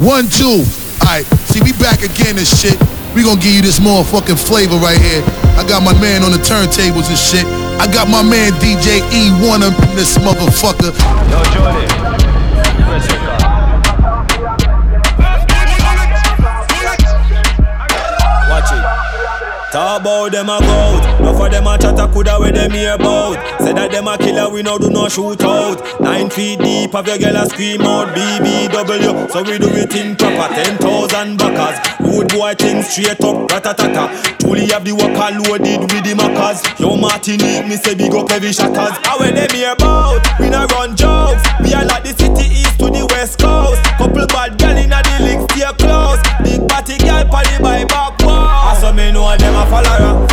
One, two. Alright, see, we back again and shit. We gonna give you this motherfucking flavor right here. I got my man on the turntables and shit. I got my man DJ E1 up in this motherfucker. Yo, Jordan. Watch it. Talk about them a goat. No for them a chat a coulda where them hear about. Say that them a killer, we no do no shoot out. Nine feet deep, have your girl a scream out BBW. So we do it in proper. Ten thousand backers. Rude boy thing straight up, ratatata. Truly have the worker loaded with the maccas. Yo Martinique, me say big up every shatters. How where them hear about? We no run jokes. We are like the city east to the west coast. Couple bad gal inna the league, stay close. Big party gal party by back wall. I saw me know them a follower.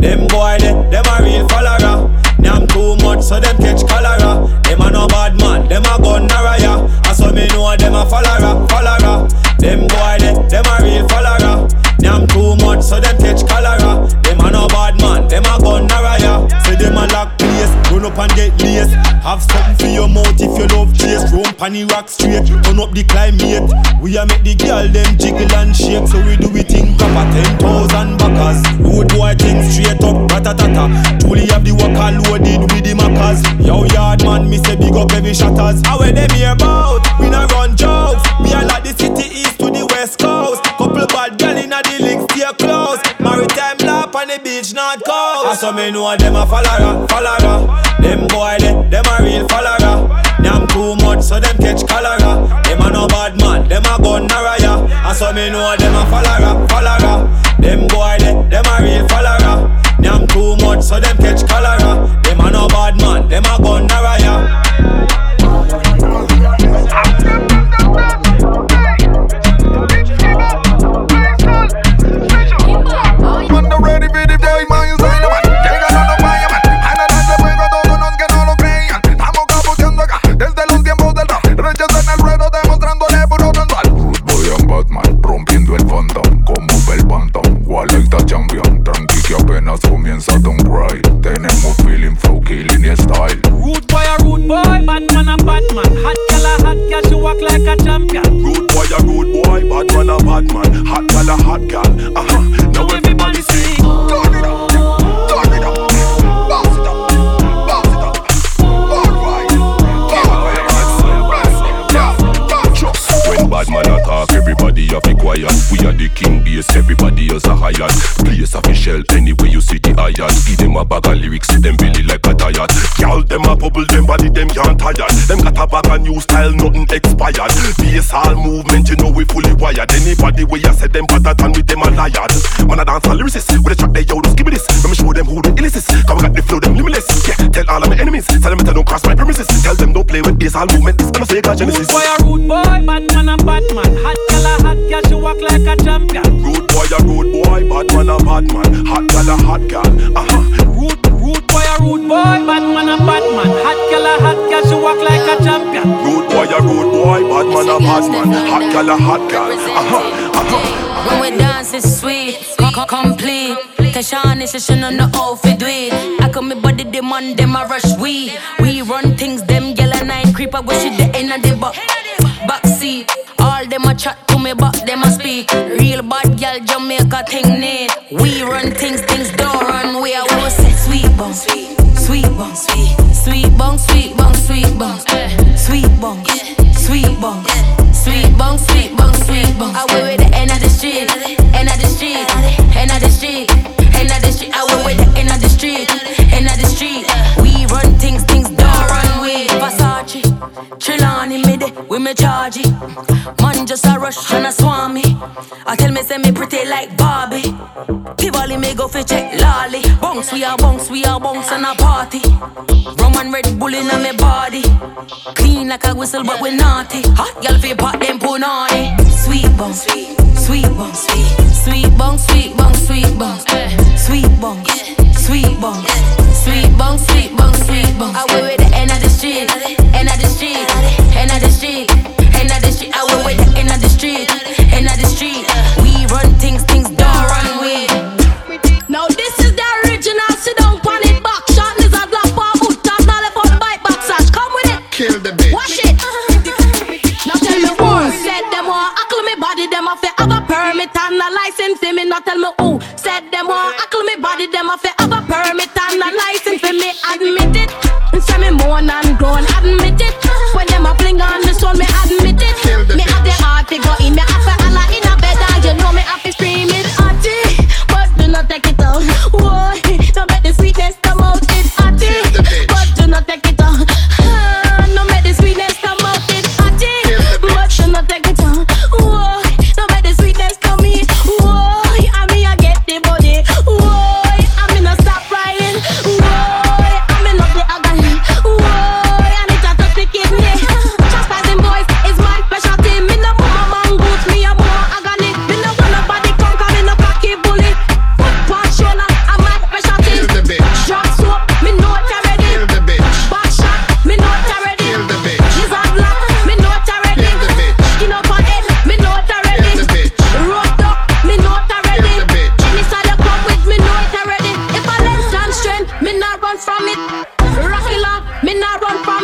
Them boy they, them a real follower. Them too much so them catch cholera. Them a no bad man, them a gun naraya. I saw me know them a follower, follower. Them boy they, them a real follower. Them too much so them catch cholera. Them a no bad man, them a gun naraya. Say them a lock place, run up and get laced. Have something for you pan the rock straight, turn up the climate. We a make the girl them jiggle and shake, so we do it in proper. Ten thousand backers, road boy thing straight up, ratatata. Truly have the worker loaded with the maccas. Yo yard man, me say big up every shatters. How where them hear about? We no run jokes. We are like the city east to the west coast. Couple bad gal inna the link, stay close. Maritime lap on the beach, not coast. I saw me know them a follower, follower. Them boy they, them a real follower. So them catch cholera. Them a no bad man, them a gun naraya. I saw me know them a follower, follower. Them boy they, them a real follower. Them too much, so them catch cholera. Them a no bad man, them a gun naraya. Have. We are the king base, everybody else a hired. Place official, anyway you see the iron. Give them a bag of lyrics, them belly like a tired. Y'all them a bubble, them body them can't tired. Them got a bag of new style, nothing expired. Base all movement, you know we fully wired. Anybody where you say them better than with them a liar. Man a dance a lyricist, with a track they yo, just give me this. Let me show them who the illest is. Cause we got the flow, them limitless. Yeah, tell all of my enemies, tell them to don't cross my premises. Tell them don't play with base all movement, this gonna say God Rude boy a rude boy, Batman a Batman. Hot girl a hot girl, she walk like a champion. Rude boy, a rude boy, bad man, a bad man. Hot gal, a hot gal. Uh huh. Rude, rude boy a rude boy, Batman a Batman. Hot girl a hot girl, she walk like a champion. Rude boy, a rude boy, bad man, a bad man. Hot gal, a hot gal. Uh huh. Uh huh. When we dance, it's sweet, co- co- complete. Tashan is a on the outfit do it. I come me body demand them a rush we. We run things them yellow nine creep. I wish it the end of the back backseat. All them a chat to me, but them a speak. Real bad gal Jamaica thing need. We run things, things don't run. We are we say sweet bong, sweet, sweet bong, sweet, sweet bong, eh. sweet bong, sweet bong, sweet bong, sweet bong, sweet bong, sweet bong, sweet bong. I went with the end of the street, end of the street, end of the street, end of the street. I went with the end of the street, end of the street. We run things, things Trelawney me de, we me charge it. Man just a rush and a swarm me. I tell me say me pretty like Barbie. Tivoli me go fi check lolly. Bounce we a bounce, we a bounce and a party. Rum and Red Bull in me body. Clean like a whistle but we naughty. Hot girl fi pot them it. Sweet bounce, sweet, sweet bounce, sweet, sweet bounce, sweet bounce, sweet bounce, sweet bounce, sweet bong, sweet bong, sweet bong, sweet bong. I went with the end of the street, end of the street, end of the street, end of the street. I went with the end of the street, end of the street. We run things, things don't run we. Now this is the original. Sit down, pan it back. Shot is a black bar boot. Top now for the bike back. Come with it. Kill the bitch. Wash it. now tell the world. Said them all. Ackle me body. Them off. I have a permit and a license. They me not tell me who. Said them all. Ackle body, them have to have a permit and a license for me. Admit it, and so me moan and run from it. Rahila, me not run from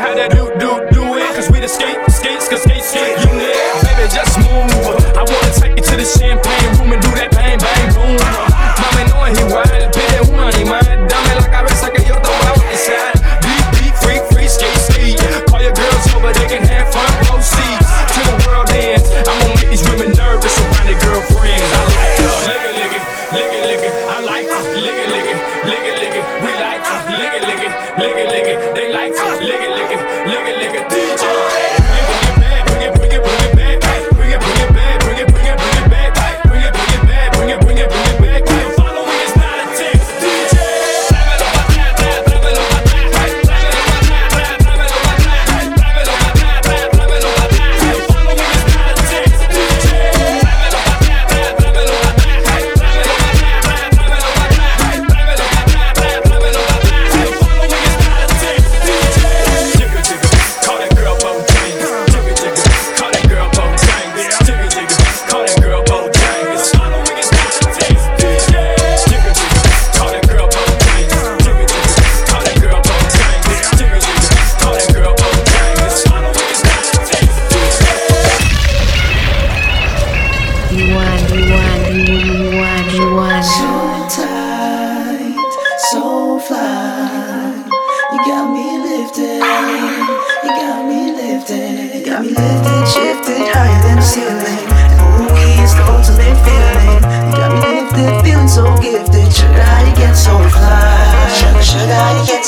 had that do?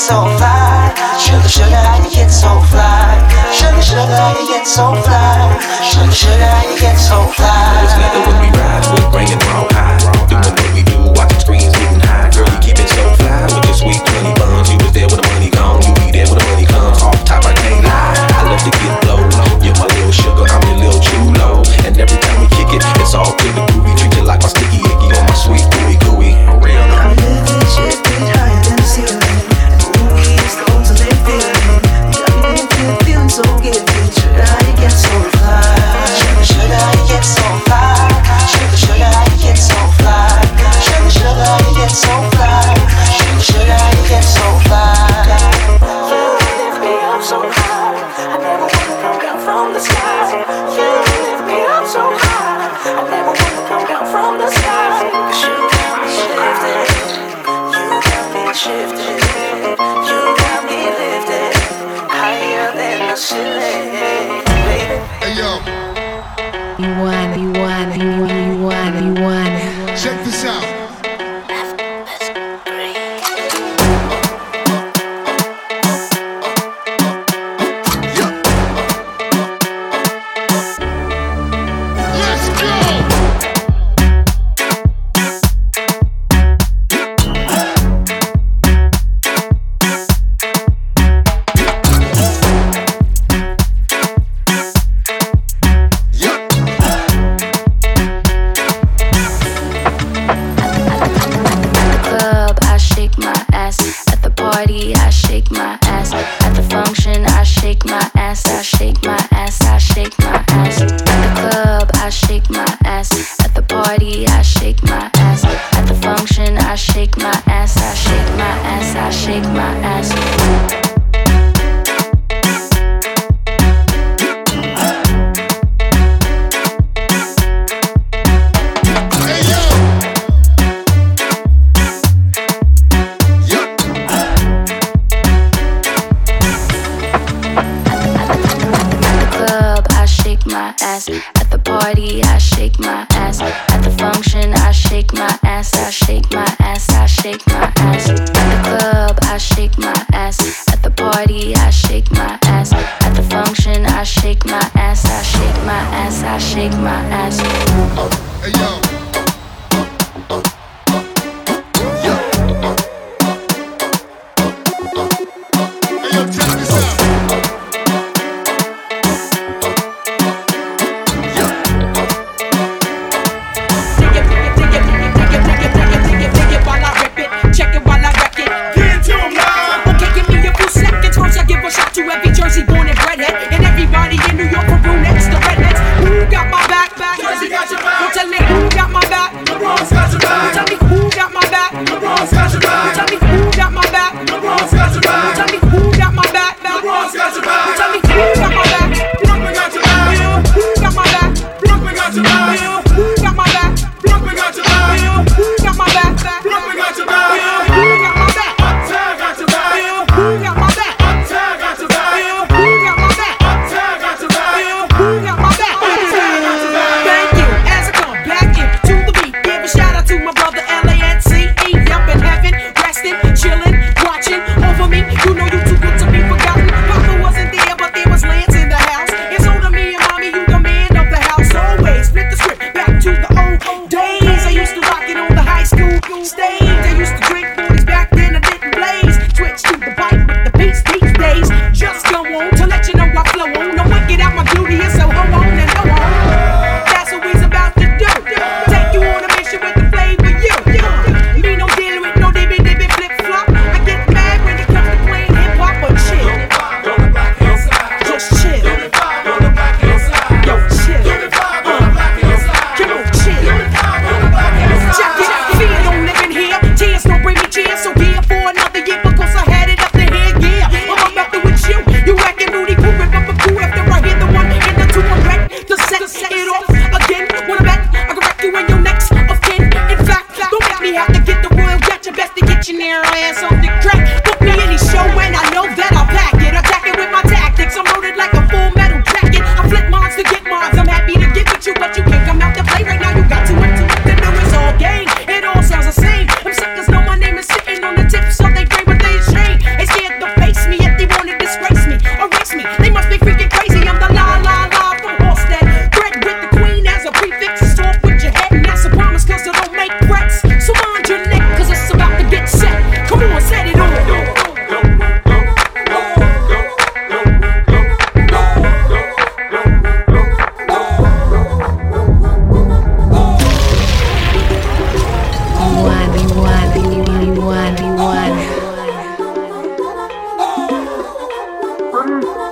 so fly. Sugar, sugar, how you get so fly. Sugar, sugar, how you get so fly. Sugar, sugar, how you get so fly. You want, you want, you want, you want, you want. Check this out. Ass.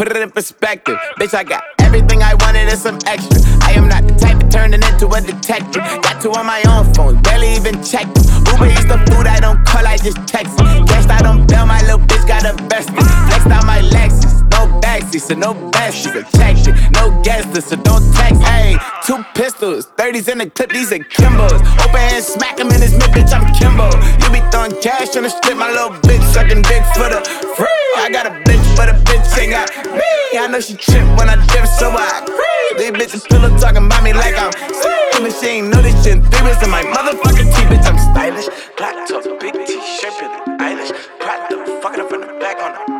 Put it in perspective, bitch, I got everything I wanted and some extra. I am not the type of turning into a detective. Got two on my own phone, barely even checked. Uber eats the food I don't call, I just text it. Guessed I don't bail, my little bitch got a vested. Flexed out my Lexus, backseat, so no besties. Protected, no guesses, so don't text. Hey, two pistols, 30s in the clip, these are Kimbos. Open hand, smack him in his mid, bitch, I'm Kimbo. You be throwing cash on the strip, my little bitch sucking dick for the free. I got a bitch, but a bitch ain't got me. I know she trip when I dip, so I creep. These bitches pillow talking about me like I'm sleeping. She ain't know this shit. Three wrists in my motherfucking teeth, bitch, I'm stylish. Black top, big t-shirt, Billie Eilish. Pride the fucking up in the back on the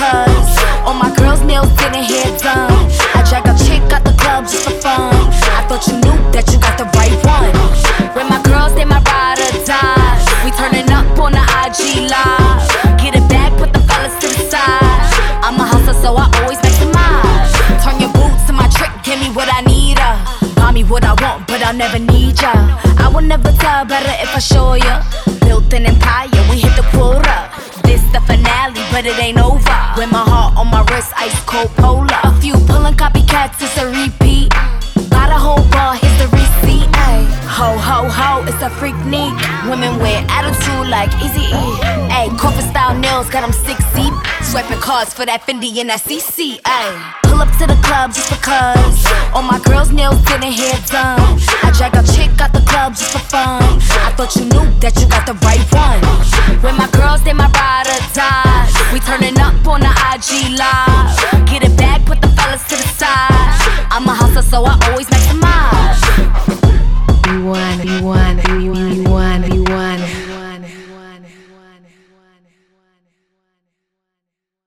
cuz all my girls' nails getting hair done. I drag a chick out the club just for fun. I thought you knew that you got the right one. When my girls, they my ride or die. We turning up on the IG live. Get it back, put the fellas to the side. I'm a hustler, so I always maximize. Turn your boots to my trick, give me what I need. Uh. Buy me what I want, but I'll never need ya. I will never tell better if I show ya. Built an empire, we hit the quota. The finale, but it ain't over. With my heart on my wrist, ice cold polar. A few pulling copycats, it's a repeat. Buy the whole bar, here's the receipt. Ay. Ho, ho, ho, it's a freak neat. Women wear attitude like Eazy E. Ay, corporate style nails, got them deep. Swiping cars for that Fendi and that CC, ayy. Pull up to the club just because. All my girls' nails getting hair done. I drag a chick out the club just for fun. I thought you knew that you got the right one. When my girls, they my ride or die. We turning up on the IG live. Get it back, put the fellas to the side. I'm a hustler, so I always maximize. You want, you want, you want.